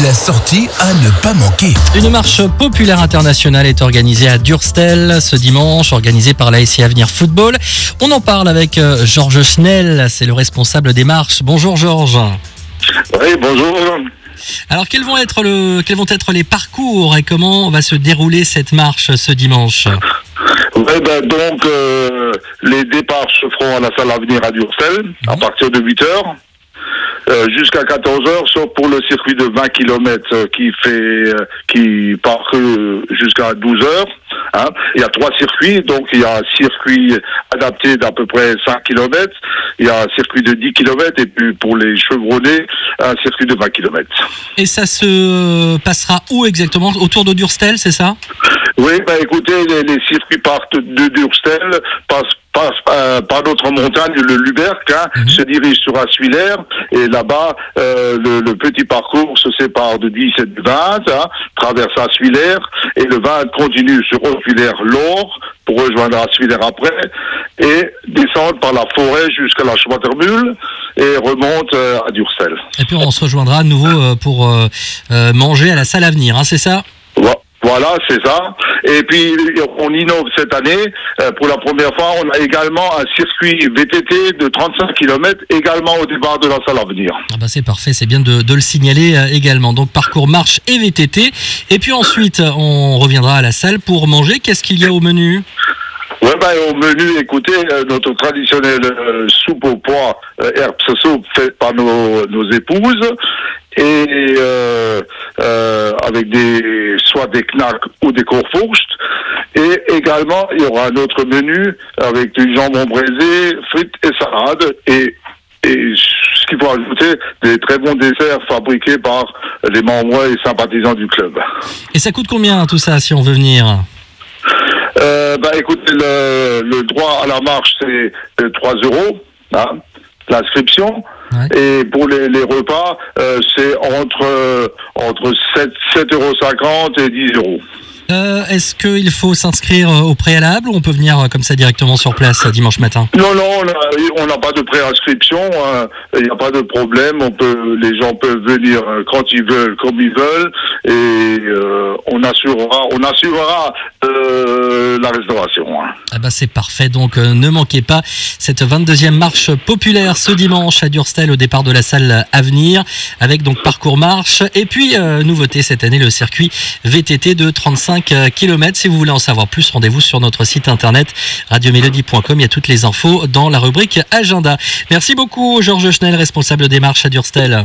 la sortie à ne pas manquer. Une marche populaire internationale est organisée à Durstel ce dimanche, organisée par la SI Avenir Football. On en parle avec euh, Georges Schnell, c'est le responsable des marches. Bonjour Georges. Oui, bonjour. Alors quels vont être le, quels vont être les parcours et comment va se dérouler cette marche ce dimanche? Ouais, ben, donc, euh, les départs se feront à la salle Avenir à Durstel à partir de 8 heures. Euh, jusqu'à 14 heures, sauf pour le circuit de 20 km qui fait, euh, qui part euh, jusqu'à 12 heures. Hein? Il y a trois circuits, donc il y a un circuit adapté d'à peu près 5 km, il y a un circuit de 10 km et puis pour les chevronnés, un circuit de 20 km. Et ça se passera où exactement? Autour de Durstel, c'est ça? Oui, bah écoutez, les, les circuits partent de Durstel, passent, passent euh, par notre montagne, le Luberc, hein, se dirigent sur Assuilaire, et là-bas, euh, le, le petit parcours se sépare de 10 et de 20, hein, traverse Assuilaire, et le 20 continue sur Assuilaire-Lors, pour rejoindre Assuilaire après, et descendre par la forêt jusqu'à la Schwatermühle, et remonte euh, à Durstel. Et puis on se rejoindra à nouveau euh, pour euh, manger à la salle Avenir, hein, c'est ça? Voilà, c'est ça. Et puis, on innove cette année. Euh, pour la première fois, on a également un circuit VTT de 35 km, également au départ de la salle à venir. Ah bah c'est parfait, c'est bien de, de le signaler euh, également. Donc parcours marche et VTT. Et puis ensuite, on reviendra à la salle pour manger. Qu'est-ce qu'il y a au menu? Ouais, ben, au menu, écoutez, euh, notre traditionnelle euh, soupe au pois, euh, herbes soupe faite par nos, nos épouses, et euh, euh, avec des soit des knacks ou des courfourst. Et également, il y aura un autre menu avec du jambon braisé, frites et salade. Et, et ce qu'il faut ajouter, des très bons desserts fabriqués par les membres et sympathisants du club. Et ça coûte combien tout ça si on veut venir? Euh, bah, écoutez, le, le droit à la marche, c'est euh, 3 euros, hein, l'inscription. Ouais. Et pour les, les repas, euh, c'est entre, euh, entre 7, 7,50 euros et 10 euros. Euh, Est-ce qu'il faut s'inscrire au préalable ou on peut venir comme ça directement sur place dimanche matin? Non, non, on n'a pas de préinscription, hein, il n'y a pas de problème. On peut, les gens peuvent venir quand ils veulent, comme ils veulent, et euh, on assurera, euh, la restauration. hein. Ah bah c'est parfait, donc euh, ne manquez pas cette 22e marche populaire ce dimanche à Durstel au départ de la salle Avenir avec donc parcours marche et puis euh, nouveauté cette année le circuit VTT de 35 km. Si vous voulez en savoir plus, rendez-vous sur notre site internet radiomélodie.com, il y a toutes les infos dans la rubrique agenda. Merci beaucoup Georges Schnell, responsable des marches à Durstel.